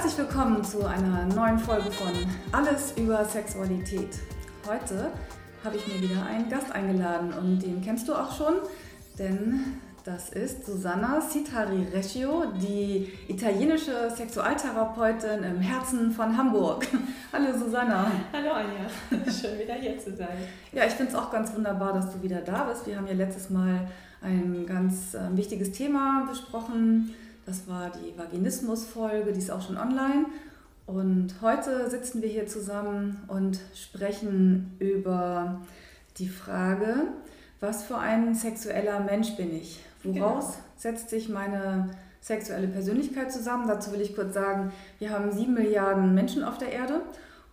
Herzlich willkommen zu einer neuen Folge von Alles über Sexualität. Heute habe ich mir wieder einen Gast eingeladen und den kennst du auch schon, denn das ist Susanna Citari Recchio, die italienische Sexualtherapeutin im Herzen von Hamburg. Hallo Susanna. Hallo Anja, schön wieder hier zu sein. Ja, ich finde es auch ganz wunderbar, dass du wieder da bist. Wir haben ja letztes Mal ein ganz äh, wichtiges Thema besprochen. Das war die Vaginismus-Folge, die ist auch schon online. Und heute sitzen wir hier zusammen und sprechen über die Frage, was für ein sexueller Mensch bin ich? Woraus genau. setzt sich meine sexuelle Persönlichkeit zusammen? Dazu will ich kurz sagen, wir haben sieben Milliarden Menschen auf der Erde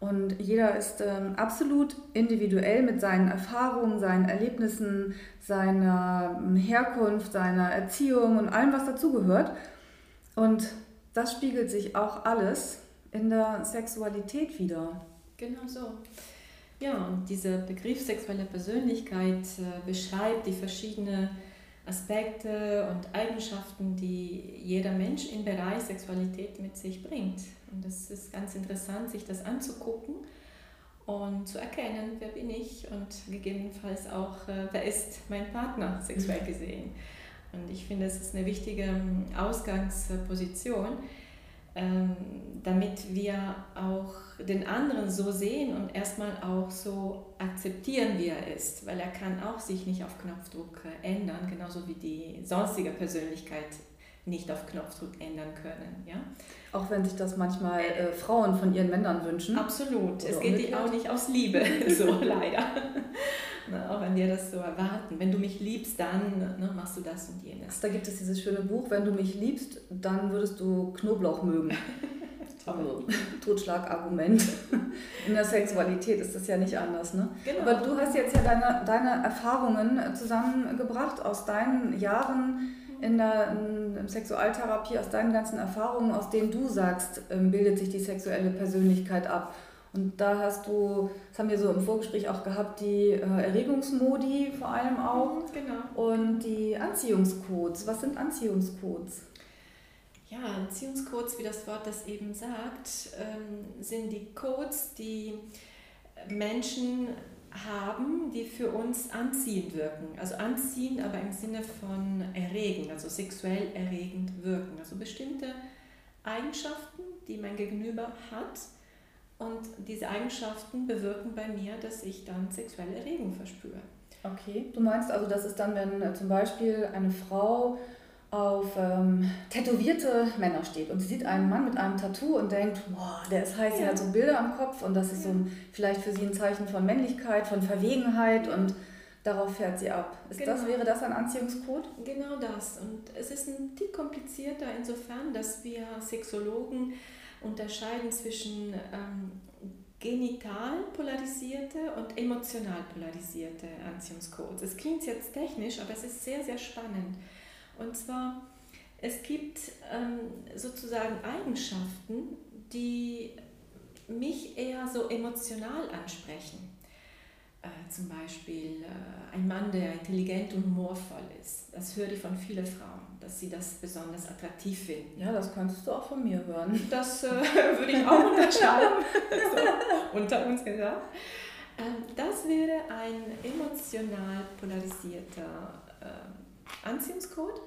und jeder ist ähm, absolut individuell mit seinen Erfahrungen, seinen Erlebnissen, seiner ähm, Herkunft, seiner Erziehung und allem, was dazugehört. Und das spiegelt sich auch alles in der Sexualität wieder. Genau so. Ja, und dieser Begriff sexuelle Persönlichkeit äh, beschreibt die verschiedenen Aspekte und Eigenschaften, die jeder Mensch im Bereich Sexualität mit sich bringt. Und das ist ganz interessant, sich das anzugucken und zu erkennen, wer bin ich und gegebenenfalls auch, äh, wer ist mein Partner sexuell gesehen. Und ich finde, es ist eine wichtige ähm, Ausgangsposition, ähm, damit wir auch den anderen so sehen und erstmal auch so akzeptieren, wie er ist, weil er kann auch sich nicht auf Knopfdruck äh, ändern, genauso wie die sonstige Persönlichkeit nicht auf Knopfdruck ändern können. Ja? Auch wenn sich das manchmal äh, Frauen von ihren Männern wünschen. Absolut. es geht dir auch nicht aus Liebe, so leider. Ne, auch wenn wir das so erwarten. Wenn du mich liebst, dann ne, machst du das und jenes. Da gibt es dieses schöne Buch, wenn du mich liebst, dann würdest du Knoblauch mögen. also, Totschlagargument. In der Sexualität ist das ja nicht anders. Ne? Genau. Aber du hast jetzt ja deine, deine Erfahrungen zusammengebracht aus deinen Jahren in der in Sexualtherapie, aus deinen ganzen Erfahrungen, aus denen du sagst, ähm, bildet sich die sexuelle Persönlichkeit ab. Und da hast du, das haben wir so im Vorgespräch auch gehabt, die äh, Erregungsmodi vor allem auch. Mhm, genau. Und die Anziehungscodes. Was sind Anziehungscodes? Ja, Anziehungscodes, wie das Wort das eben sagt, ähm, sind die Codes, die Menschen haben, die für uns anziehend wirken. Also anziehend, aber im Sinne von erregend, also sexuell erregend wirken. Also bestimmte Eigenschaften, die mein Gegenüber hat, und diese Eigenschaften bewirken bei mir, dass ich dann sexuelle Erregung verspüre. Okay, du meinst also, das ist dann, wenn äh, zum Beispiel eine Frau auf ähm, tätowierte Männer steht und sie sieht einen Mann mit einem Tattoo und denkt, boah, der ist heiß, ja. sie hat so Bilder am Kopf und das ist so ein, vielleicht für sie ein Zeichen von Männlichkeit, von Verwegenheit und darauf fährt sie ab. Ist genau. das, wäre das ein Anziehungscode? Genau das. Und es ist ein Tick komplizierter insofern, dass wir Sexologen unterscheiden zwischen ähm, genital polarisierte und emotional polarisierte Anziehungscodes. Es klingt jetzt technisch, aber es ist sehr, sehr spannend. Und zwar, es gibt ähm, sozusagen Eigenschaften, die mich eher so emotional ansprechen. Äh, zum Beispiel äh, ein Mann, der intelligent und humorvoll ist. Das höre ich von vielen Frauen dass sie das besonders attraktiv finden. Ja, das kannst du auch von mir hören. Das äh, würde ich auch unterschreiben, so, unter uns gesagt. Ähm, das wäre ein emotional polarisierter äh, Anziehungscode,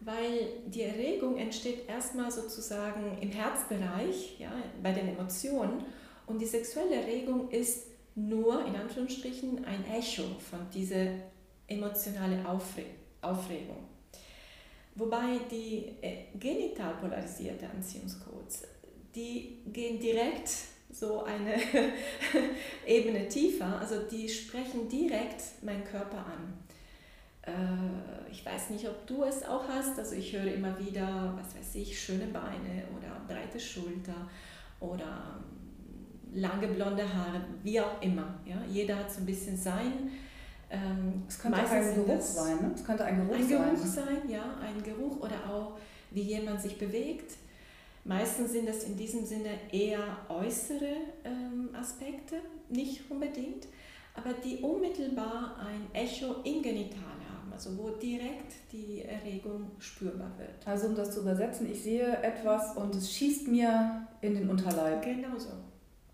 weil die Erregung entsteht erstmal sozusagen im Herzbereich, ja, bei den Emotionen und die sexuelle Erregung ist nur in Anführungsstrichen ein Echo von dieser emotionalen Aufregung. Wobei die äh, genital polarisierte Anziehungscodes, die gehen direkt so eine Ebene tiefer, also die sprechen direkt meinen Körper an. Äh, ich weiß nicht, ob du es auch hast, also ich höre immer wieder, was weiß ich, schöne Beine oder breite Schulter oder ähm, lange blonde Haare, wie auch immer. Ja? Jeder hat so ein bisschen sein ähm, es könnte auch ein Geruch sein, ne? Es könnte ein Geruch, ein Geruch sein. sein, ja, ein Geruch oder auch wie jemand sich bewegt. Meistens sind das in diesem Sinne eher äußere ähm, Aspekte, nicht unbedingt, aber die unmittelbar ein Echo im Genital. Also wo direkt die Erregung spürbar wird. Also um das zu übersetzen, ich sehe etwas und es schießt mir in den Unterleib. Genau so.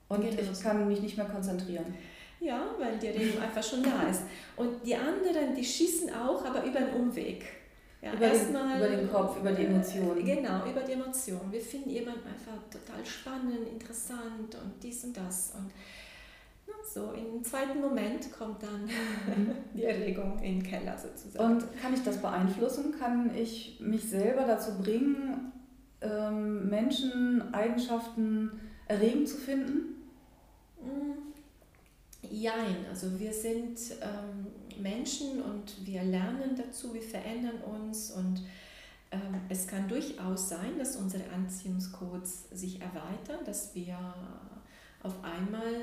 Und genau ich so. kann mich nicht mehr konzentrieren. Ja, weil die Erregung einfach schon da ist. Und die anderen, die schießen auch, aber über einen Umweg. Ja, über, den, über den Kopf, über die Emotionen. Genau, über die Emotionen. Wir finden jemanden einfach total spannend, interessant und dies und das. Und so im zweiten Moment kommt dann die Erregung in den Keller sozusagen. Und kann ich das beeinflussen? Kann ich mich selber dazu bringen, ähm, Menschen, Eigenschaften erregend zu finden? Mm, jein, also wir sind ähm, Menschen und wir lernen dazu, wir verändern uns und ähm, es kann durchaus sein, dass unsere Anziehungscodes sich erweitern, dass wir auf einmal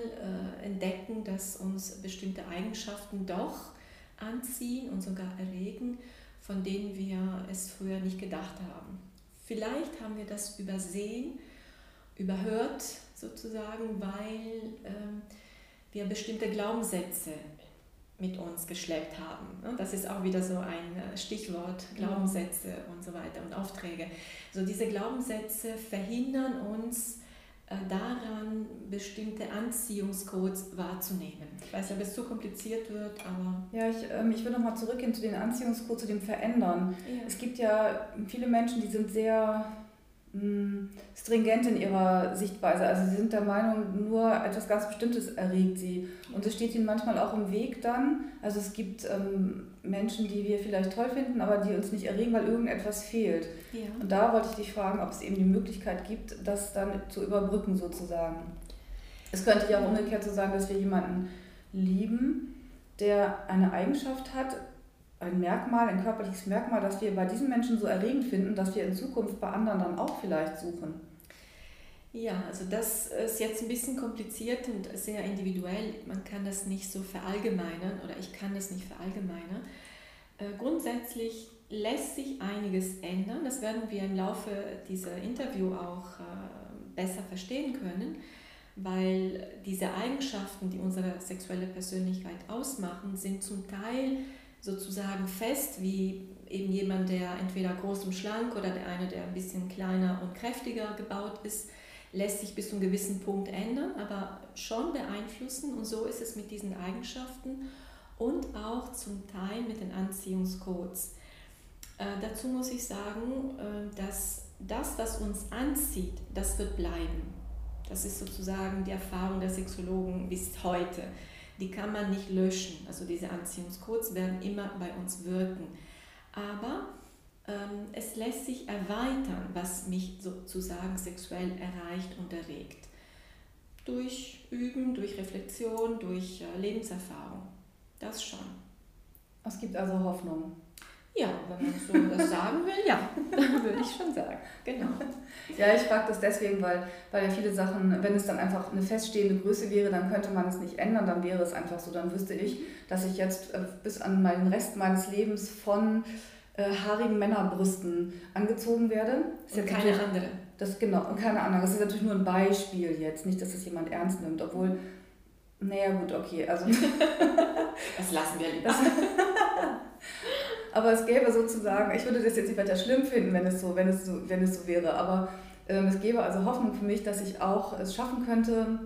äh, entdecken, dass uns bestimmte Eigenschaften doch anziehen und sogar erregen, von denen wir es früher nicht gedacht haben. Vielleicht haben wir das übersehen, überhört sozusagen, weil ähm, wir bestimmte Glaubenssätze mit uns geschleppt haben. Das ist auch wieder so ein äh, Stichwort, Glaubenssätze und so weiter und Aufträge. So diese Glaubenssätze verhindern uns, daran, bestimmte Anziehungscodes wahrzunehmen. Ich weiß nicht, ob es zu kompliziert wird, aber... Ja, ich, ähm, ich will nochmal zurückgehen zu den Anziehungscodes, zu dem Verändern. Ja. Es gibt ja viele Menschen, die sind sehr stringent in ihrer Sichtweise. Also sie sind der Meinung, nur etwas ganz Bestimmtes erregt sie. Und es steht ihnen manchmal auch im Weg dann. Also es gibt ähm, Menschen, die wir vielleicht toll finden, aber die uns nicht erregen, weil irgendetwas fehlt. Ja. Und da wollte ich dich fragen, ob es eben die Möglichkeit gibt, das dann zu überbrücken sozusagen. Es könnte ja auch umgekehrt so sagen, dass wir jemanden lieben, der eine Eigenschaft hat, ein Merkmal, ein körperliches Merkmal, das wir bei diesen Menschen so erregend finden, dass wir in Zukunft bei anderen dann auch vielleicht suchen? Ja, also das ist jetzt ein bisschen kompliziert und sehr individuell. Man kann das nicht so verallgemeinern oder ich kann das nicht verallgemeinern. Äh, grundsätzlich lässt sich einiges ändern. Das werden wir im Laufe dieser Interview auch äh, besser verstehen können, weil diese Eigenschaften, die unsere sexuelle Persönlichkeit ausmachen, sind zum Teil sozusagen fest, wie eben jemand, der entweder groß und schlank oder der eine, der ein bisschen kleiner und kräftiger gebaut ist, lässt sich bis zu einem gewissen Punkt ändern, aber schon beeinflussen. Und so ist es mit diesen Eigenschaften und auch zum Teil mit den Anziehungscodes. Äh, dazu muss ich sagen, äh, dass das, was uns anzieht, das wird bleiben. Das ist sozusagen die Erfahrung der Sexologen bis heute die kann man nicht löschen. Also diese Anziehungscodes werden immer bei uns wirken. Aber ähm, es lässt sich erweitern, was mich sozusagen sexuell erreicht und erregt. Durch Üben, durch Reflexion, durch äh, Lebenserfahrung. Das schon. Es gibt also Hoffnung. Ja, wenn man so das sagen will, ja, würde ich schon sagen. Genau. Ja, ich frage das deswegen, weil, weil ja viele Sachen, wenn es dann einfach eine feststehende Größe wäre, dann könnte man es nicht ändern, dann wäre es einfach so. Dann wüsste ich, dass ich jetzt äh, bis an meinen Rest meines Lebens von äh, haarigen Männerbrüsten angezogen werde. Das ist und keine andere. Das, genau, und keine andere. Das ist natürlich nur ein Beispiel jetzt, nicht, dass es jemand ernst nimmt, obwohl, naja gut, okay, also... das lassen wir lieber. Aber es gäbe sozusagen, ich würde das jetzt nicht weiter schlimm finden, wenn es so, wenn es so, wenn es so wäre, aber ähm, es gäbe also Hoffnung für mich, dass ich auch es schaffen könnte,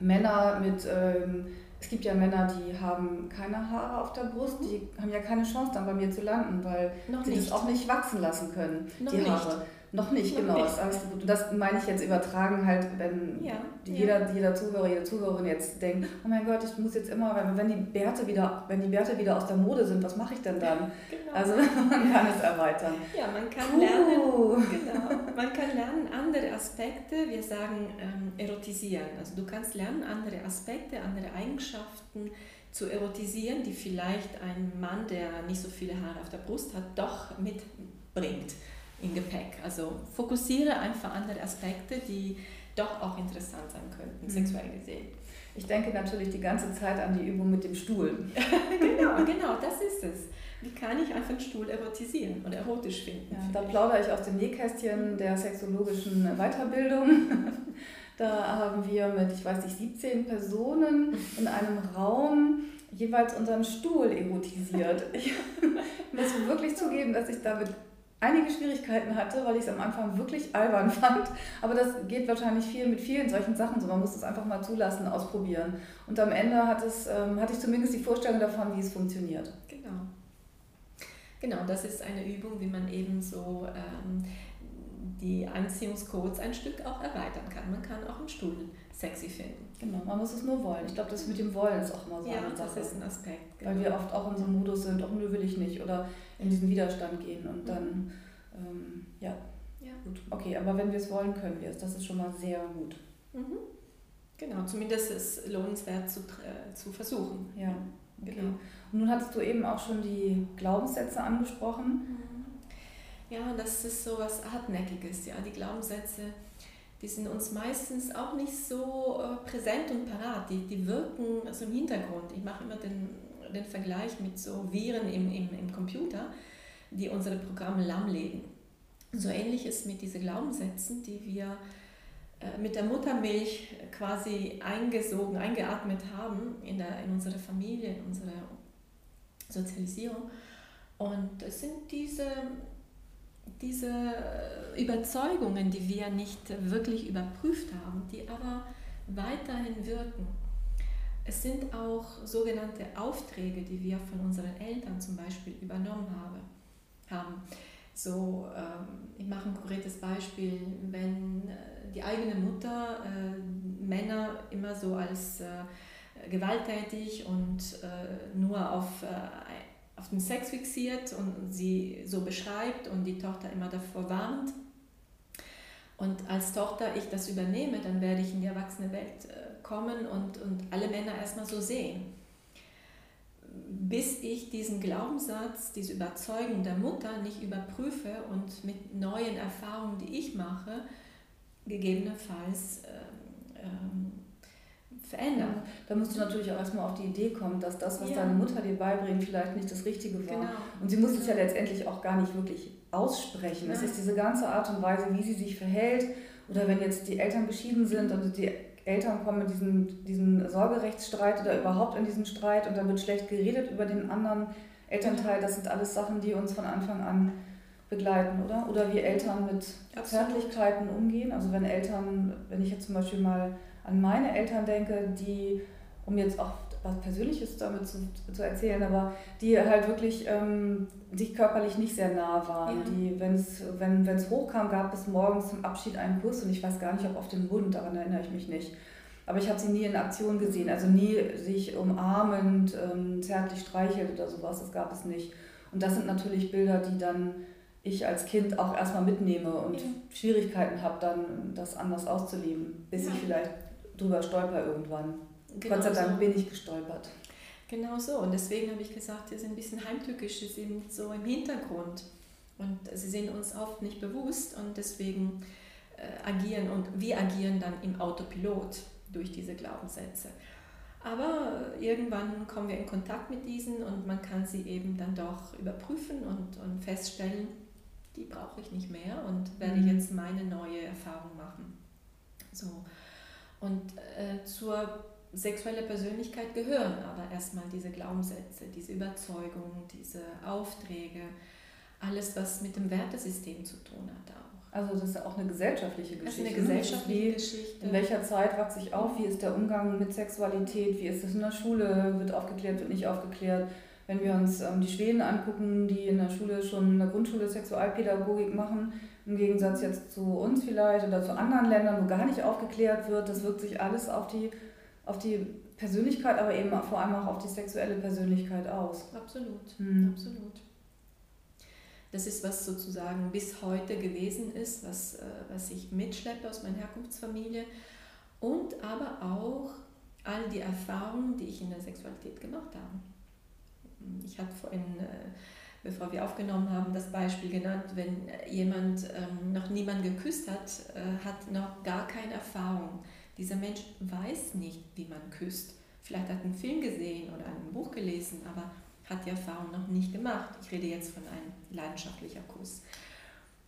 Männer mit, ähm, es gibt ja Männer, die haben keine Haare auf der Brust, die haben ja keine Chance dann bei mir zu landen, weil Noch sie nicht. das auch nicht wachsen lassen können, Noch die Haare. Nicht. Noch nicht, genau. Nicht. Das, meine ich jetzt übertragen halt, wenn ja, jeder, ja. jeder Zuhörer, jede Zuhörerin jetzt denkt, oh mein Gott, ich muss jetzt immer, wenn die Bärte wieder, wenn die Bärte wieder aus der Mode sind, was mache ich denn dann? Genau. Also man kann es erweitern. Ja, man kann Puh. lernen, genau, man kann lernen andere Aspekte, wir sagen ähm, erotisieren. Also du kannst lernen andere Aspekte, andere Eigenschaften zu erotisieren, die vielleicht ein Mann, der nicht so viele Haare auf der Brust hat, doch mitbringt im Gepäck. Also fokussiere einfach andere Aspekte, die doch auch interessant sein könnten, mhm. sexuell gesehen. Ich denke natürlich die ganze Zeit an die Übung mit dem Stuhl. genau, genau, das ist es. Wie kann ich einfach einen Stuhl erotisieren oder erotisch finden? Ja, da plaudere ich aus dem Nähkästchen der sexologischen Weiterbildung. Da haben wir mit, ich weiß nicht, 17 Personen in einem Raum jeweils unseren Stuhl erotisiert. Ich muss wirklich zugeben, dass ich damit einige Schwierigkeiten hatte, weil ich es am Anfang wirklich albern fand. Aber das geht wahrscheinlich viel mit vielen solchen Sachen so. Man muss es einfach mal zulassen, ausprobieren. Und am Ende hat es, ähm, hatte ich zumindest die Vorstellung davon, wie es funktioniert. Genau. Genau, das ist eine Übung, wie man eben so ähm, die Anziehungscodes ein Stück auch erweitern kann. Man kann auch einen Stuhl sexy finden. Genau, man muss es nur wollen. Ich glaube, das mit dem Wollen ist auch immer so ja, eine Sache. das ist ein Aspekt. Genau. Weil wir oft auch in so einem Modus sind, auch nö, will ich nicht oder in diesen Widerstand gehen und dann, ähm, ja. Ja, gut. Okay, aber wenn wir es wollen, können wir es. Das ist schon mal sehr gut. Mhm. Genau, zumindest ist es lohnenswert zu, äh, zu versuchen. Ja, okay. Genau. Und nun hattest du eben auch schon die Glaubenssätze angesprochen. Mhm. Ja, das ist so was Hartnäckiges, ja, die Glaubenssätze die sind uns meistens auch nicht so äh, präsent und parat. Die, die wirken so im Hintergrund. Ich mache immer den, den Vergleich mit so Viren im, im, im Computer, die unsere Programme lahmlegen. So ähnlich ist mit diesen Glaubenssätzen, die wir äh, mit der Muttermilch quasi eingesogen, eingeatmet haben in, der, in unsere Familie, in unsere Sozialisierung. Und es sind diese diese Überzeugungen, die wir nicht wirklich überprüft haben, die aber weiterhin wirken. Es sind auch sogenannte Aufträge, die wir von unseren Eltern zum Beispiel übernommen habe, haben. So, ähm, ich mache ein konkretes Beispiel, wenn äh, die eigene Mutter äh, Männer immer so als äh, gewalttätig und nur auf auf den Sex fixiert und sie so beschreibt und die Tochter immer davor warnt. Und als Tochter ich das übernehme, dann werde ich in die erwachsene Welt kommen und, und alle Männer erstmal so sehen. Bis ich diesen Glaubenssatz, diese Überzeugung der Mutter nicht überprüfe und mit neuen Erfahrungen, die ich mache, gegebenenfalls ähm, ähm, verändern. Da musst du natürlich auch erstmal auf die Idee kommen, dass das, was ja. deine Mutter dir beibringt, vielleicht nicht das Richtige war. Genau. Und sie muss es ja letztendlich auch gar nicht wirklich aussprechen. Es ist diese ganze Art und Weise, wie sie sich verhält. Oder wenn jetzt die Eltern geschieden sind und die Eltern kommen in diesen, diesen Sorgerechtsstreit oder überhaupt in diesen Streit und dann wird schlecht geredet über den anderen Elternteil. Das sind alles Sachen, die uns von Anfang an begleiten, oder? Oder wie Eltern mit Absolut. Zärtlichkeiten umgehen. Also wenn Eltern, wenn ich jetzt zum Beispiel mal an meine Eltern denke, die, um jetzt auch was Persönliches damit zu, zu erzählen, aber die halt wirklich ähm, sich körperlich nicht sehr nah waren. Ja. Die, wenn's, wenn es hochkam, gab es morgens zum Abschied einen Kuss und ich weiß gar nicht, ob auf den Mund, daran erinnere ich mich nicht. Aber ich habe sie nie in Aktion gesehen, also nie sich umarmend, ähm, zärtlich streichelt oder sowas, das gab es nicht. Und das sind natürlich Bilder, die dann ich als Kind auch erstmal mitnehme und ja. Schwierigkeiten habe, dann das anders auszuleben, bis ja. ich vielleicht drüber stolper irgendwann. Genau Gott sei Dank so. bin ich gestolpert. Genau so. Und deswegen habe ich gesagt, sie sind ein bisschen heimtückisch, sie sind so im Hintergrund. Und sie sind uns oft nicht bewusst und deswegen äh, agieren und wir agieren dann im Autopilot durch diese Glaubenssätze. Aber irgendwann kommen wir in Kontakt mit diesen und man kann sie eben dann doch überprüfen und, und feststellen, die brauche ich nicht mehr und werde mhm. jetzt meine neue Erfahrung machen. So. Und äh, zur sexuellen Persönlichkeit gehören aber erstmal diese Glaubenssätze, diese Überzeugungen, diese Aufträge, alles, was mit dem Wertesystem zu tun hat auch. Also das ist auch eine gesellschaftliche Geschichte. Das ist eine gesellschaftliche Geschichte. In welcher Zeit wachse ich auf? Wie ist der Umgang mit Sexualität? Wie ist es in der Schule? Wird aufgeklärt, wird nicht aufgeklärt? Wenn wir uns ähm, die Schweden angucken, die in der Schule schon in der Grundschule Sexualpädagogik machen, im Gegensatz jetzt zu uns vielleicht oder zu anderen Ländern, wo gar nicht aufgeklärt wird, das wirkt sich alles auf die, auf die Persönlichkeit, aber eben vor allem auch auf die sexuelle Persönlichkeit aus. Absolut, hm. absolut. Das ist, was sozusagen bis heute gewesen ist, was, äh, was ich mitschleppe aus meiner Herkunftsfamilie und aber auch all die Erfahrungen, die ich in der Sexualität gemacht habe. Ich hatte vorhin, äh, bevor wir aufgenommen haben, das Beispiel genannt, wenn jemand ähm, noch niemanden geküsst hat, äh, hat noch gar keine Erfahrung. Dieser Mensch weiß nicht, wie man küsst. Vielleicht hat einen Film gesehen oder ein Buch gelesen, aber hat die Erfahrung noch nicht gemacht. Ich rede jetzt von einem leidenschaftlichen Kuss.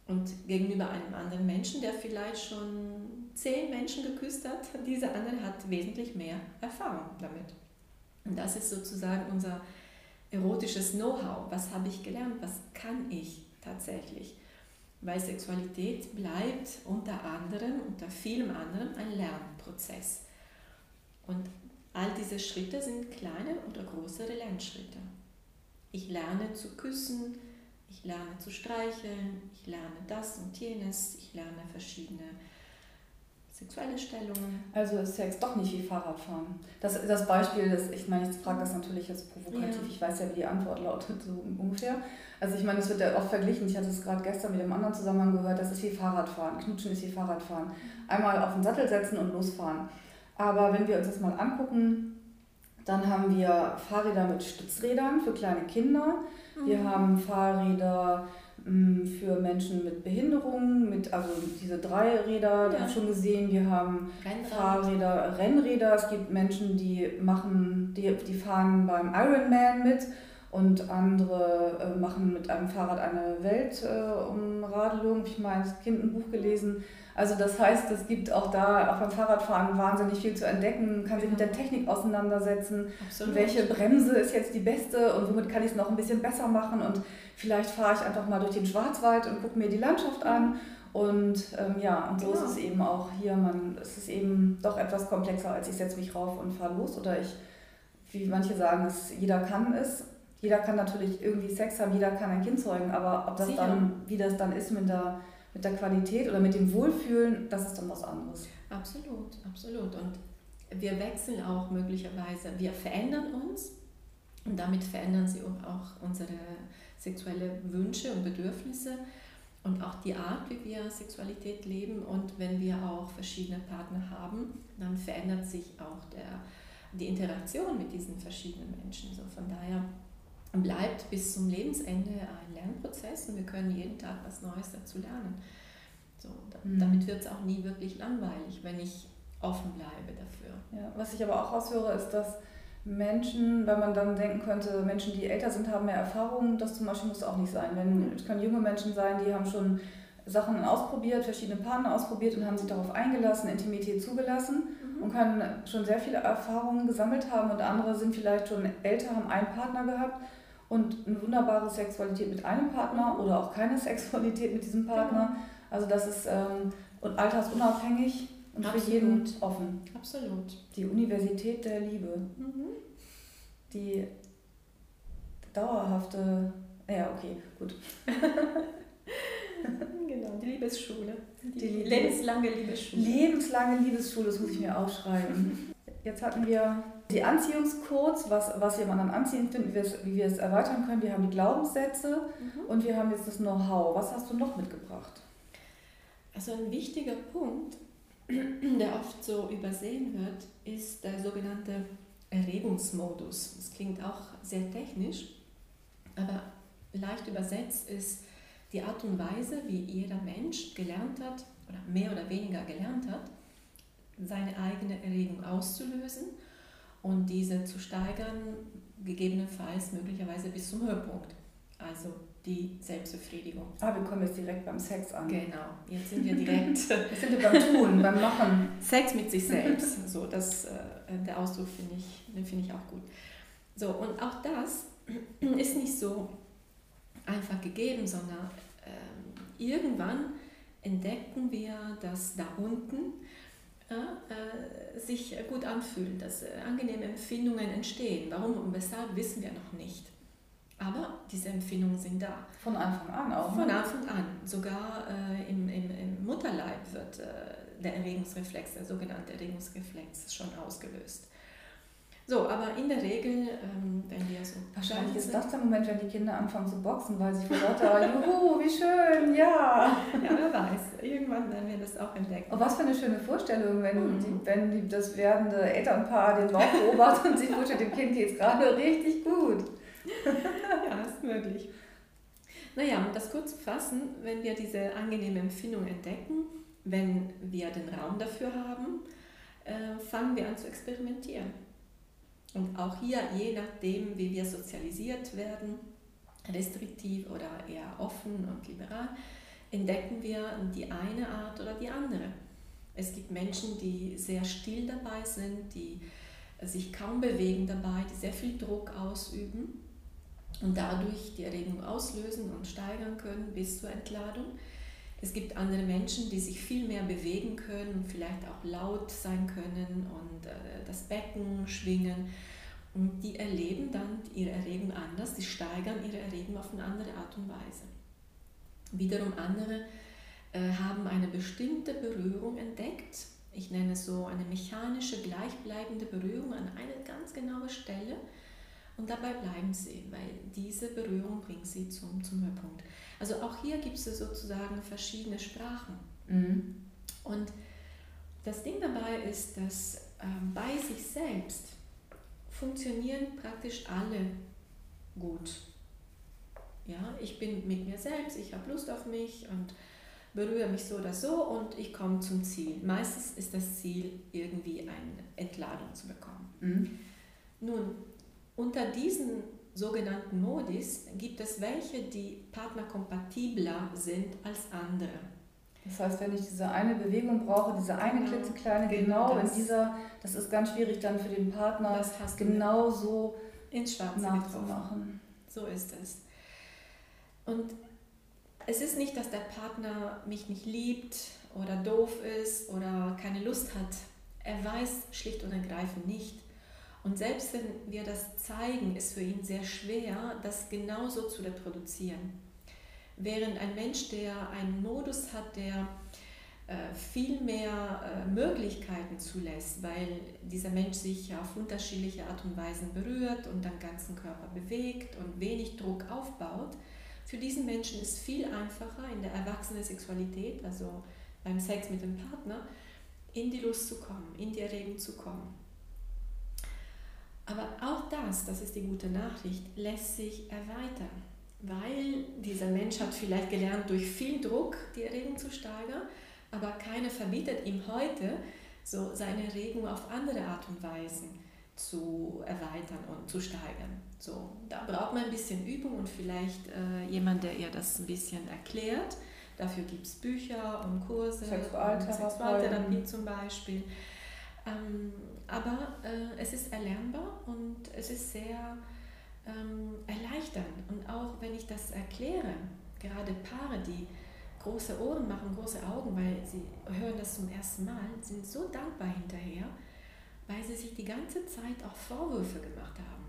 Und gegenüber einem anderen Menschen, der vielleicht schon zehn Menschen geküsst hat, dieser andere hat wesentlich mehr Erfahrung damit. Und das ist sozusagen unser erotisches Know-how. Was habe ich gelernt? Was kann ich tatsächlich? Weil Sexualität bleibt unter anderem, unter vielem anderen, ein Lernprozess. Und all diese Schritte sind kleine oder größere Lernschritte. Ich lerne zu küssen, ich lerne zu streicheln, ich lerne das und jenes, ich lerne verschiedene sexuelle Stellungen. Also ist Sex doch nicht wie Fahrradfahren. Das, das Beispiel, das, ich meine, ich frage das natürlich jetzt provokativ, ja. ich weiß ja, wie die Antwort lautet, so ungefähr. Also ich meine, es wird ja oft verglichen, ich hatte es gerade gestern mit dem anderen Zusammenhang gehört, das ist wie Fahrradfahren, Knutschen ist wie Fahrradfahren. Einmal auf den Sattel setzen und losfahren. Aber wenn wir uns das mal angucken, dann haben wir Fahrräder mit Stützrädern für kleine Kinder. Wir mhm. haben Fahrräder für Menschen mit Behinderungen, mit, also diese drei Räder, ja. schon gesehen. Wir haben Rennrad. Fahrräder, Rennräder. Es gibt Menschen, die machen, die, die fahren beim Ironman mit und andere äh, machen mit einem Fahrrad eine Weltumradelung. Äh, ich meine, das Kind ein Buch gelesen. Also das heißt, es gibt auch da, auch beim Fahrradfahren, wahnsinnig viel zu entdecken, man kann sich mit der Technik auseinandersetzen. Absolut. Welche Bremse ist jetzt die beste und womit kann ich es noch ein bisschen besser machen und vielleicht fahre ich einfach mal durch den Schwarzwald und gucke mir die Landschaft an. Und ähm, ja, und so genau. ist es eben auch hier. Man, es ist eben doch etwas komplexer, als ich setze mich rauf und fahre los. Oder ich, wie manche sagen, es, jeder kann es. Jeder kann natürlich irgendwie Sex haben, jeder kann ein Kind zeugen, aber ob das dann, wie das dann ist mit der mit der Qualität oder mit dem Wohlfühlen, das ist dann was anderes. Absolut, absolut. Und wir wechseln auch möglicherweise, wir verändern uns und damit verändern sie auch unsere sexuelle Wünsche und Bedürfnisse und auch die Art, wie wir Sexualität leben. Und wenn wir auch verschiedene Partner haben, dann verändert sich auch der, die Interaktion mit diesen verschiedenen Menschen. So von daher bleibt bis zum Lebensende ein Lernprozess und wir können jeden Tag was Neues dazu lernen. So, mhm. Damit wird es auch nie wirklich langweilig, wenn ich offen bleibe dafür. Ja, was ich aber auch raushöre, ist, dass Menschen, weil man dann denken könnte, Menschen, die älter sind, haben mehr Erfahrung, das zum Beispiel muss auch nicht sein. Wenn, es können junge Menschen sein, die haben schon Sachen ausprobiert, verschiedene Partner ausprobiert und haben sich darauf eingelassen, Intimität zugelassen mhm. und können schon sehr viele Erfahrungen gesammelt haben und andere sind vielleicht schon älter, haben einen Partner gehabt und eine wunderbare Sexualität mit einem Partner oder auch keine Sexualität mit diesem Partner. Genau. Also das ist ähm, und altersunabhängig und Absolut. für jeden offen. Absolut. Die Universität der Liebe. Mhm. Die dauerhafte, ja okay, gut. genau, die Liebesschule. Die, die lebenslange Liebesschule. Lebenslange Liebesschule, das muss ich mir aufschreiben. Jetzt hatten wir die Anziehungscodes, was, was wir an Anziehen finden, wie wir, es, wie wir es erweitern können. Wir haben die Glaubenssätze mhm. und wir haben jetzt das Know-how. Was hast du noch mitgebracht? Also ein wichtiger Punkt, der oft so übersehen wird, ist der sogenannte Erregungsmodus. Das klingt auch sehr technisch, aber leicht übersetzt ist die Art und Weise, wie jeder Mensch gelernt hat oder mehr oder weniger gelernt hat, seine eigene Erregung auszulösen und diese zu steigern, gegebenenfalls möglicherweise bis zum Höhepunkt. Also die Selbstbefriedigung. Ah, wir kommen jetzt direkt beim Sex an. Genau, jetzt sind wir direkt. jetzt sind wir beim Tun, beim Machen. Sex mit sich selbst. So, das, äh, der Ausdruck finde ich, den finde ich auch gut. So, und auch das ist nicht so einfach gegeben, sondern irgendwann entdecken wir, dass da unten ja, äh, sich gut anfühlen, dass äh, angenehme Empfindungen entstehen. Warum und weshalb wissen wir noch nicht. Aber diese Empfindungen sind da. Von Anfang an auch? Von Anfang an. Sogar äh, im, im, im, Mutterleib wird äh, der Erregungsreflex, der sogenannte Erregungsreflex, schon ausgelöst. So, aber in der Regel, ähm, wenn wir so. Wahrscheinlich ist das der Moment, wenn die Kinder anfangen zu boxen, weil sie vor lauter Juhu, wie schön, ja. Ja, wer weiß. Irgendwann werden wir das auch entdecken. Oh, was für eine schöne Vorstellung, wenn, mhm. die, wenn die, das werdende Elternpaar den Bauch beobachtet und sich vorstellt, dem Kind geht es gerade richtig gut. ja, ist möglich. Naja, um das kurz zu fassen, wenn wir diese angenehme Empfindung entdecken, wenn wir den Raum dafür haben, äh, fangen wir an zu experimentieren. Und auch hier, je nachdem, wie wir sozialisiert werden, restriktiv oder eher offen und liberal, entdecken wir die eine Art oder die andere. Es gibt Menschen, die sehr still dabei sind, die sich kaum bewegen dabei, die sehr viel Druck ausüben und dadurch die Erregung auslösen und steigern können bis zur Entladung. Es gibt andere Menschen, die sich viel mehr bewegen können, vielleicht auch laut sein können und äh, das Becken schwingen. Und die erleben dann ihre Erregung anders, die steigern ihre Erregung auf eine andere Art und Weise. Wiederum andere äh, haben eine bestimmte Berührung entdeckt. Ich nenne es so eine mechanische, gleichbleibende Berührung an eine ganz genaue Stelle. Und dabei bleiben sie, weil diese Berührung bringt sie zum, zum Höhepunkt. Also auch hier gibt es sozusagen verschiedene Sprachen. Mhm. Und das Ding dabei ist, dass äh, bei sich selbst funktionieren praktisch alle gut. Ja, ich bin mit mir selbst, ich habe Lust auf mich und berühre mich so oder so und ich komme zum Ziel. Meistens ist das Ziel, irgendwie eine Entladung zu bekommen. Mhm. Nun, unter diesen sogenannten Modis gibt es welche, die partnerkompatibler sind als andere. Das heißt, wenn ich diese eine Bewegung brauche, diese eine genau. klitzekleine, genau, genau in dieser, das ist ganz schwierig dann für den Partner, das genau so ins Schwarze nachzumachen. So ist es. Und es ist nicht, dass der Partner mich nicht liebt oder doof ist oder keine Lust hat. Er weiß schlicht und ergreifend nicht. Und selbst wenn wir das zeigen, ist für ihn sehr schwer, das genauso zu reproduzieren. Während ein Mensch, der einen Modus hat, der äh, viel mehr äh, Möglichkeiten zulässt, weil dieser Mensch sich auf unterschiedliche Art und Weise berührt und den ganzen Körper bewegt und wenig Druck aufbaut, für diesen Menschen ist viel einfacher in der erwachsenen Sexualität, also beim Sex mit dem Partner, in die Lust zu kommen, in die Erregung zu kommen. Aber auch das, das ist die gute Nachricht, lässt sich erweitern, weil dieser Mensch hat vielleicht gelernt, durch viel Druck die Erregung zu steigern, aber keiner verbietet ihm heute, so seine Erregung auf andere Art und Weise zu erweitern und zu steigern. So, da braucht man ein bisschen Übung und vielleicht äh, jemand, der ihr das ein bisschen erklärt. Dafür gibt es Bücher und Kurse, Sexualtherapie, Sexualtherapie zum Beispiel. Ähm, aber äh, es ist erlernbar und es ist sehr ähm, erleichternd. Und auch wenn ich das erkläre, gerade Paare, die große Ohren machen, große Augen, weil sie hören das zum ersten Mal, sind so dankbar hinterher, weil sie sich die ganze Zeit auch Vorwürfe gemacht haben.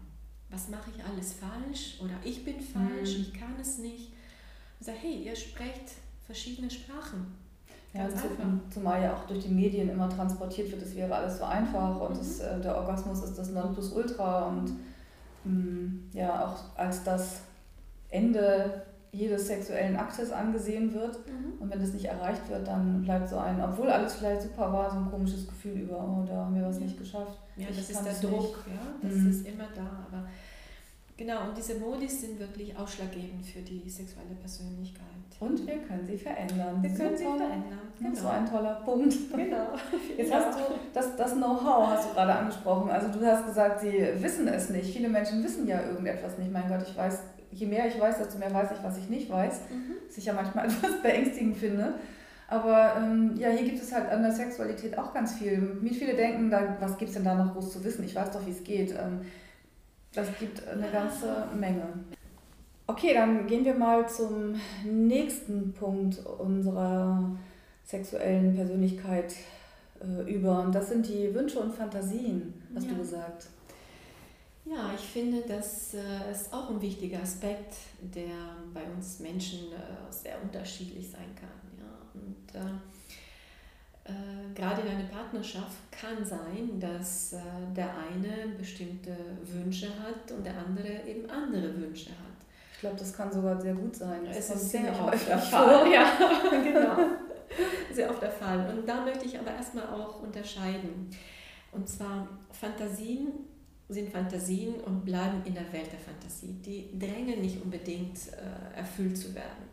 Was mache ich alles falsch oder ich bin falsch, mhm. ich kann es nicht. Ich sage, hey, ihr sprecht verschiedene Sprachen. Ja, zumal ja auch durch die Medien immer transportiert wird, es wäre alles so einfach und mhm. das, äh, der Orgasmus ist das Nonplusultra und mh, mm, ja, auch als das Ende jedes sexuellen Aktes angesehen wird. Mhm. Und wenn das nicht erreicht wird, dann bleibt so ein, obwohl alles vielleicht super war, so ein komisches Gefühl über, oh, da haben wir was nicht geschafft. Ja, ich das ist der Druck, nicht. ja, das mhm. ist immer da. Aber genau, und diese Modis sind wirklich ausschlaggebend für die sexuelle Persönlichkeit. Und wir können sie verändern. Wir können super. sie verändern. Genau. So ein toller Punkt. Genau. Jetzt hast du das, das Know-how hast du gerade angesprochen. Also du hast gesagt, sie wissen es nicht. Viele Menschen wissen ja irgendetwas nicht. Mein Gott, ich weiß je mehr ich weiß, desto mehr weiß ich, was ich nicht weiß. Mhm. Was ich ja manchmal etwas beängstigend finde. Aber ähm, ja, hier gibt es halt an der Sexualität auch ganz viel. Wie viele denken, da, was gibt es denn da noch groß zu wissen? Ich weiß doch, wie es geht. Ähm, das gibt eine ganze Menge. Okay, dann gehen wir mal zum nächsten Punkt unserer sexuellen Persönlichkeit äh, über. Und das sind die Wünsche und Fantasien, hast ja. du gesagt. Ja, ich finde, das äh, ist auch ein wichtiger Aspekt, der bei uns Menschen äh, sehr unterschiedlich sein kann. Ja? Und äh, äh, gerade in einer Partnerschaft kann sein, dass äh, der eine bestimmte Wünsche hat und der andere eben andere Wünsche hat. Ich glaube, das kann sogar sehr gut sein. Das es ist sehr oft der Fall. Ja, genau. Sehr oft der Fall. Und da möchte ich aber erstmal auch unterscheiden. Und zwar Fantasien sind Fantasien und bleiben in der Welt der Fantasie. Die drängen nicht unbedingt äh, erfüllt zu werden.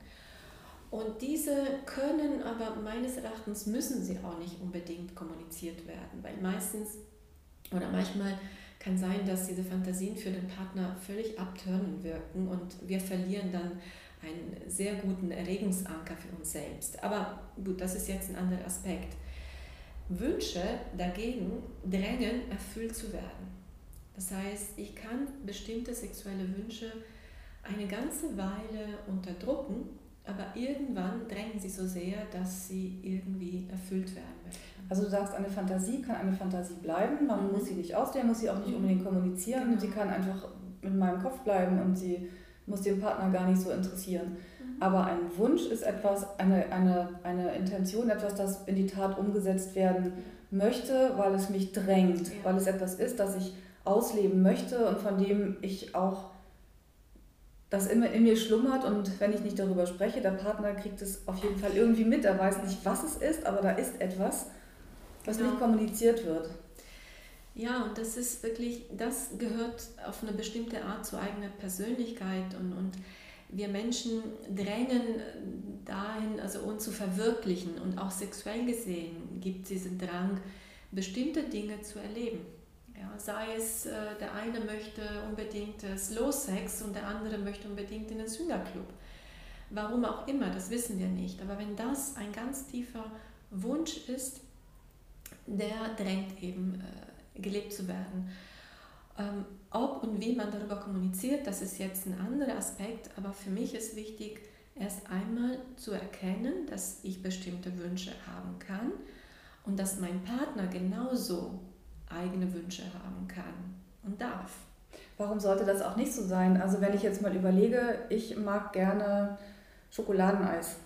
Und diese können aber meines Erachtens müssen sie auch nicht unbedingt kommuniziert werden, weil meistens oder manchmal kann sein, dass diese Fantasien für den Partner völlig abtörend wirken und wir verlieren dann einen sehr guten Erregungsanker für uns selbst. Aber gut, das ist jetzt ein anderer Aspekt. Wünsche dagegen drängen, erfüllt zu werden. Das heißt, ich kann bestimmte sexuelle Wünsche eine ganze Weile unterdrücken, aber irgendwann drängen sie so sehr, dass sie irgendwie erfüllt werden möchten. Also du sagst, eine Fantasie kann eine Fantasie bleiben, man mhm. muss sie nicht ausleben, muss sie auch nicht mhm. unbedingt kommunizieren, genau. sie kann einfach in meinem Kopf bleiben und sie muss den Partner gar nicht so interessieren. Mhm. Aber ein Wunsch ist etwas, eine, eine, eine Intention, etwas, das in die Tat umgesetzt werden möchte, weil es mich drängt, ja. weil es etwas ist, das ich ausleben möchte und von dem ich auch das immer in mir schlummert und wenn ich nicht darüber spreche, der Partner kriegt es auf jeden Fall irgendwie mit. Er weiß nicht, was es ist, aber da ist etwas, was genau. nicht kommuniziert wird. Ja, und das ist wirklich, das gehört auf eine bestimmte Art zu eigener Persönlichkeit und, und wir Menschen drängen dahin, also uns zu verwirklichen und auch sexuell gesehen gibt es diesen Drang, bestimmte Dinge zu erleben. Ja, sei es, äh, der eine möchte unbedingt Slow Sex und der andere möchte unbedingt in den Swingerclub. Warum auch immer, das wissen wir nicht. Aber wenn das ein ganz tiefer Wunsch ist, der drängt eben äh, gelebt zu werden. Ähm, ob und wie man darüber kommuniziert, das ist jetzt ein anderer Aspekt, aber für mich ist wichtig, erst einmal zu erkennen, dass ich bestimmte Wünsche haben kann und dass mein Partner genauso eigene Wünsche haben kann und darf. Warum sollte das auch nicht so sein? Also wenn ich jetzt mal überlege, ich mag gerne Schokoladeneis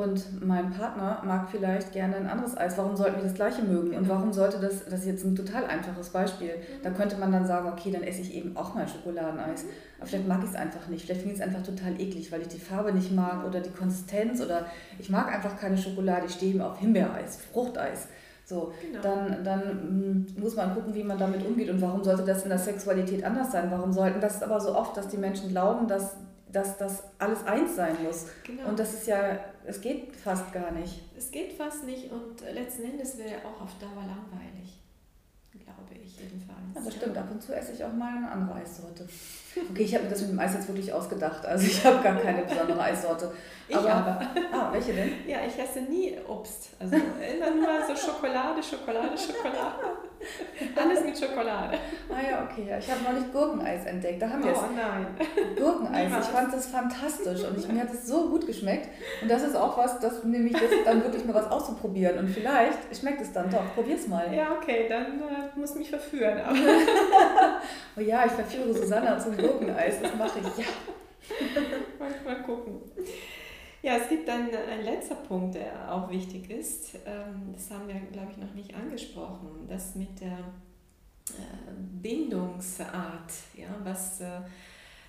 und mein Partner mag vielleicht gerne ein anderes Eis. Warum sollten wir das gleiche mögen? Und warum sollte das, das ist jetzt ein total einfaches Beispiel, da mhm. könnte man dann sagen, okay, dann esse ich eben auch mal Schokoladeneis. Aber vielleicht mag ich es einfach nicht. Vielleicht finde ich es einfach total eklig, weil ich die Farbe nicht mag oder die Konsistenz oder ich mag einfach keine Schokolade. Ich stehe eben auf Himbeereis, Fruchteis. So, genau. dann, dann hm, muss man gucken, wie man damit umgeht und warum sollte das in der Sexualität anders sein? Warum sollten das ist aber so oft, dass die Menschen glauben, dass, dass das alles eins sein muss. Genau. Und das ist ja, es geht fast gar nicht. Es geht fast nicht und letzten Endes wäre auch auf Dauer langweilig. Jedenfalls. Ja, das stimmt. Ab und zu esse ich auch mal eine andere Eissorte. Okay, ich habe mir das mit dem Eis jetzt wirklich ausgedacht. Also ich habe gar keine besondere Eissorte. Ich aber, aber. Ah, welche denn? Ja, ich esse nie Obst. Also immer nur so Schokolade, Schokolade, Schokolade. Alles mit Schokolade. Ah ja, okay. Ich habe neulich Gurkeneis entdeckt. Da haben wir oh nein. Gurkeneis. Niemals. Ich fand das fantastisch und ich, mir hat es so gut geschmeckt. Und das ist auch was, das nehme ich das dann wirklich mal was auszuprobieren. Und vielleicht schmeckt es dann doch. Probier's mal. Ja, okay, dann äh, muss mich verführen. oh ja, ich verführe Susanna zum Gurkeneis. Das mache ich. Ja. mal, mal gucken. Ja, es gibt dann ein letzter Punkt, der auch wichtig ist. Ähm, das haben wir, glaube ich, noch nicht angesprochen. Das mit der äh, Bindungsart, ja, was äh,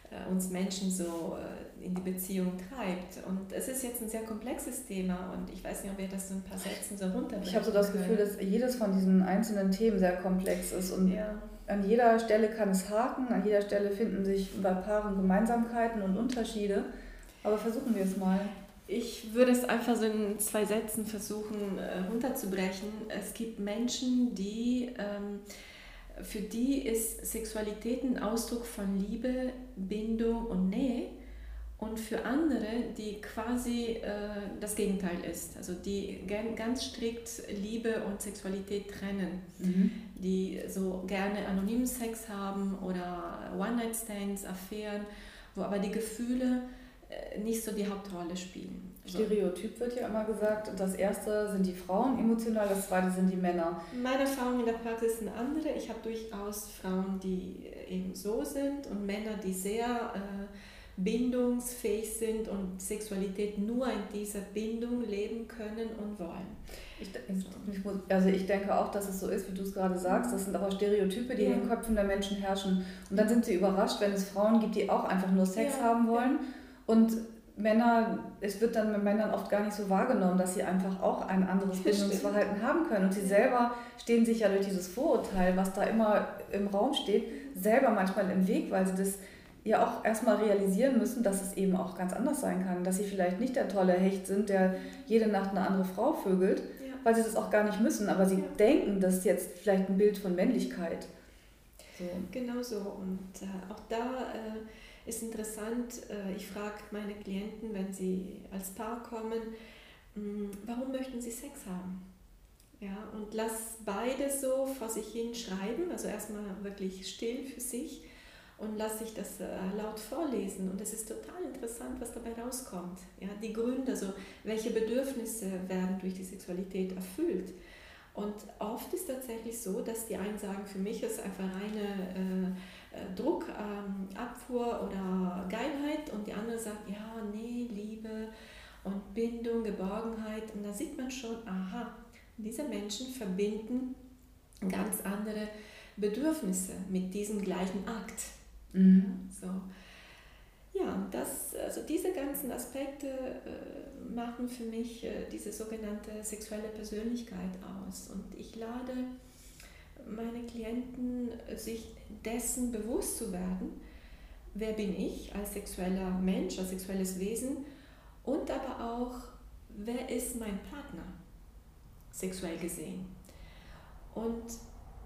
äh, uns Menschen so in die Beziehung treibt. Und es ist jetzt ein sehr komplexes Thema und ich weiß nicht, ob wir das so ein paar Sätzen so runterbringen Ich habe so das Gefühl, dass jedes von diesen einzelnen Themen sehr komplex ist und ja. an jeder Stelle kann es haken, an jeder Stelle finden sich bei Paaren Gemeinsamkeiten und Unterschiede. Aber versuchen wir es mal. Ich würde es einfach so in zwei Sätzen versuchen äh, runterzubrechen. Es gibt Menschen, die, ähm, für die ist Sexualität ein Ausdruck von Liebe, Bindung und Nähe. Und für andere, die quasi äh, das Gegenteil ist, also die ganz strikt Liebe und Sexualität trennen, mhm. die so gerne anonymen Sex haben oder One-Night-Stands, Affären, wo aber die Gefühle nicht so die Hauptrolle spielen. Stereotyp wird ja immer gesagt, das erste sind die Frauen emotional, das zweite sind die Männer. Meine Erfahrung in der Praxis sind andere. Ich habe durchaus Frauen, die eben so sind und Männer, die sehr äh, bindungsfähig sind und Sexualität nur in dieser Bindung leben können und wollen. Ich, also ich denke auch, dass es so ist, wie du es gerade sagst. Das sind aber Stereotype, die ja. in den Köpfen der Menschen herrschen. Und dann sind sie überrascht, wenn es Frauen gibt, die auch einfach nur Sex ja. haben wollen. Ja und Männer, es wird dann mit Männern oft gar nicht so wahrgenommen, dass sie einfach auch ein anderes Bindungsverhalten haben können. Und sie selber stehen sich ja durch dieses Vorurteil, was da immer im Raum steht, selber manchmal im Weg, weil sie das ja auch erstmal realisieren müssen, dass es eben auch ganz anders sein kann. Dass sie vielleicht nicht der tolle Hecht sind, der jede Nacht eine andere Frau vögelt, ja. weil sie das auch gar nicht müssen. Aber sie ja. denken, das ist jetzt vielleicht ein Bild von Männlichkeit. So. Genau so. Und äh, auch da. Äh, ist interessant, äh, ich frage meine Klienten, wenn sie als Paar kommen, hm, warum möchten sie Sex haben? Ja, und lass beide so vor sich hin schreiben, also erstmal wirklich still für sich und lass sich das äh, laut vorlesen. Und es ist total interessant, was dabei rauskommt. Ja, die Gründe, also welche Bedürfnisse werden durch die Sexualität erfüllt. Und oft ist tatsächlich so, dass die einen sagen, für mich ist einfach reine äh, Druckabfuhr ähm, oder Geilheit und die andere sagt, ja, nee, Liebe und Bindung, Geborgenheit. Und da sieht man schon, aha, diese Menschen verbinden ganz andere Bedürfnisse mit diesem gleichen Akt. Mhm. So. Ja, das, also diese ganzen Aspekte äh, machen für mich äh, diese sogenannte sexuelle Persönlichkeit aus. Und ich lade meine Klienten, sich dessen bewusst zu werden, wer bin ich als sexueller Mensch, als sexuelles Wesen und aber auch, wer ist mein Partner, sexuell gesehen. Und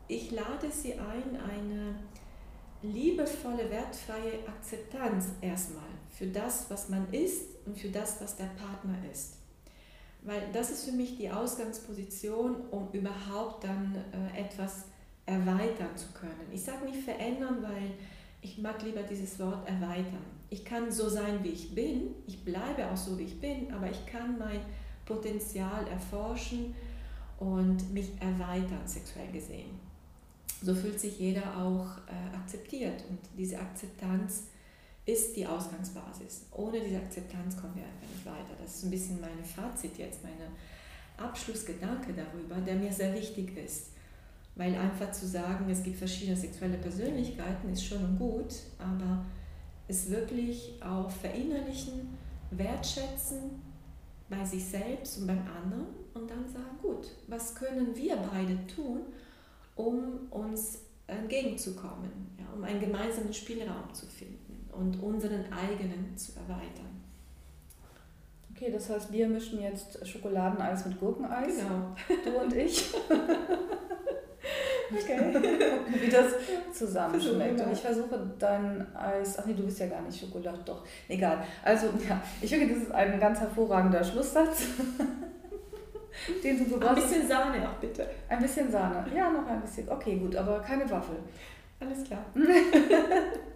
ich lade sie ein, eine liebevolle, wertfreie Akzeptanz erstmal für das, was man ist und für das, was der Partner ist. Weil das ist für mich die Ausgangsposition, um überhaupt dann äh, etwas erweitern zu können. Ich sage nicht verändern, weil ich mag lieber dieses Wort erweitern. Ich kann so sein, wie ich bin, ich bleibe auch so, wie ich bin, aber ich kann mein Potenzial erforschen und mich erweitern, sexuell gesehen so fühlt sich jeder auch äh, akzeptiert. Und diese Akzeptanz ist die Ausgangsbasis. Ohne diese Akzeptanz kommen wir einfach nicht weiter. Das ist ein bisschen mein Fazit jetzt, meine Abschlussgedanke darüber, der mir sehr wichtig ist. Weil einfach zu sagen, es gibt verschiedene sexuelle Persönlichkeiten, ist schon gut, aber es wirklich auch verinnerlichen, wertschätzen bei sich selbst und beim anderen und dann sagen, gut, was können wir beide tun, um uns entgegenzukommen, ja, um einen gemeinsamen Spielraum zu finden und unseren eigenen zu erweitern. Okay, das heißt, wir mischen jetzt Schokoladeneis mit Gurkeneis. Genau. Du und ich. okay. Gucken, wie das zusammenschmeckt. Und ich versuche dein Eis. Ach nee, du bist ja gar nicht Schokolade, doch. Egal. Also, ja, ich finde, das ist ein ganz hervorragender Schlusssatz. Den du gebracht Ein bisschen Sahne auch bitte. Ein bisschen Sahne. Ja, noch ein bisschen. Okay, gut, aber keine Waffel. Alles klar.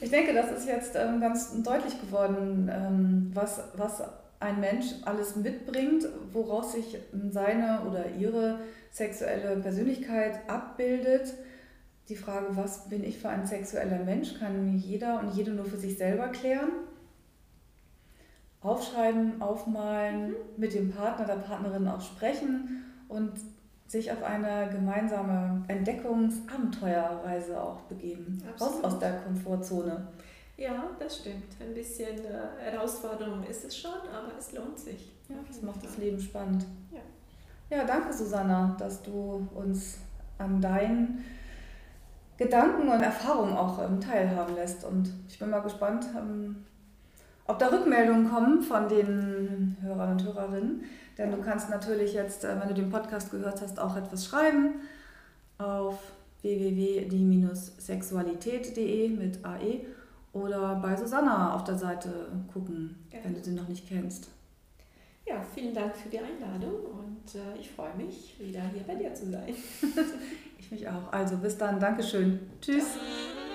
ich denke, das ist jetzt ähm, ganz deutlich geworden, ähm, was, was ein Mensch alles mitbringt, woraus sich seine oder ihre sexuelle Persönlichkeit abbildet. Die Frage, was bin ich für ein sexueller Mensch, kann jeder und jede nur für sich selber klären aufschreiben, aufmalen, mhm. mit dem Partner, der Partnerin auch sprechen und sich auf eine gemeinsame Entdeckungsabenteuerreise auch begeben. Raus aus der Komfortzone. Ja, das stimmt. Ein bisschen äh, Herausforderung ist es schon, aber es lohnt sich. Ja, das macht das Leben spannend. Ja. ja, danke Susanna, dass du uns an deinen Gedanken und Erfahrungen auch ähm, teilhaben lässt. Und ich bin mal gespannt, ähm, ob da Rückmeldungen kommen von den Hörern und Hörerinnen. Denn du kannst natürlich jetzt, äh, wenn du den Podcast gehört hast, auch etwas schreiben auf www.die-sexualität.de mit AE oder bei Susanna auf der Seite gucken, ja. wenn du sie noch nicht kennst. Ja, vielen Dank für die Einladung und äh, ich freue mich, wieder hier bei dir zu sein. ich mich auch. Also bis dann, Dankeschön. Tschüss. Ja.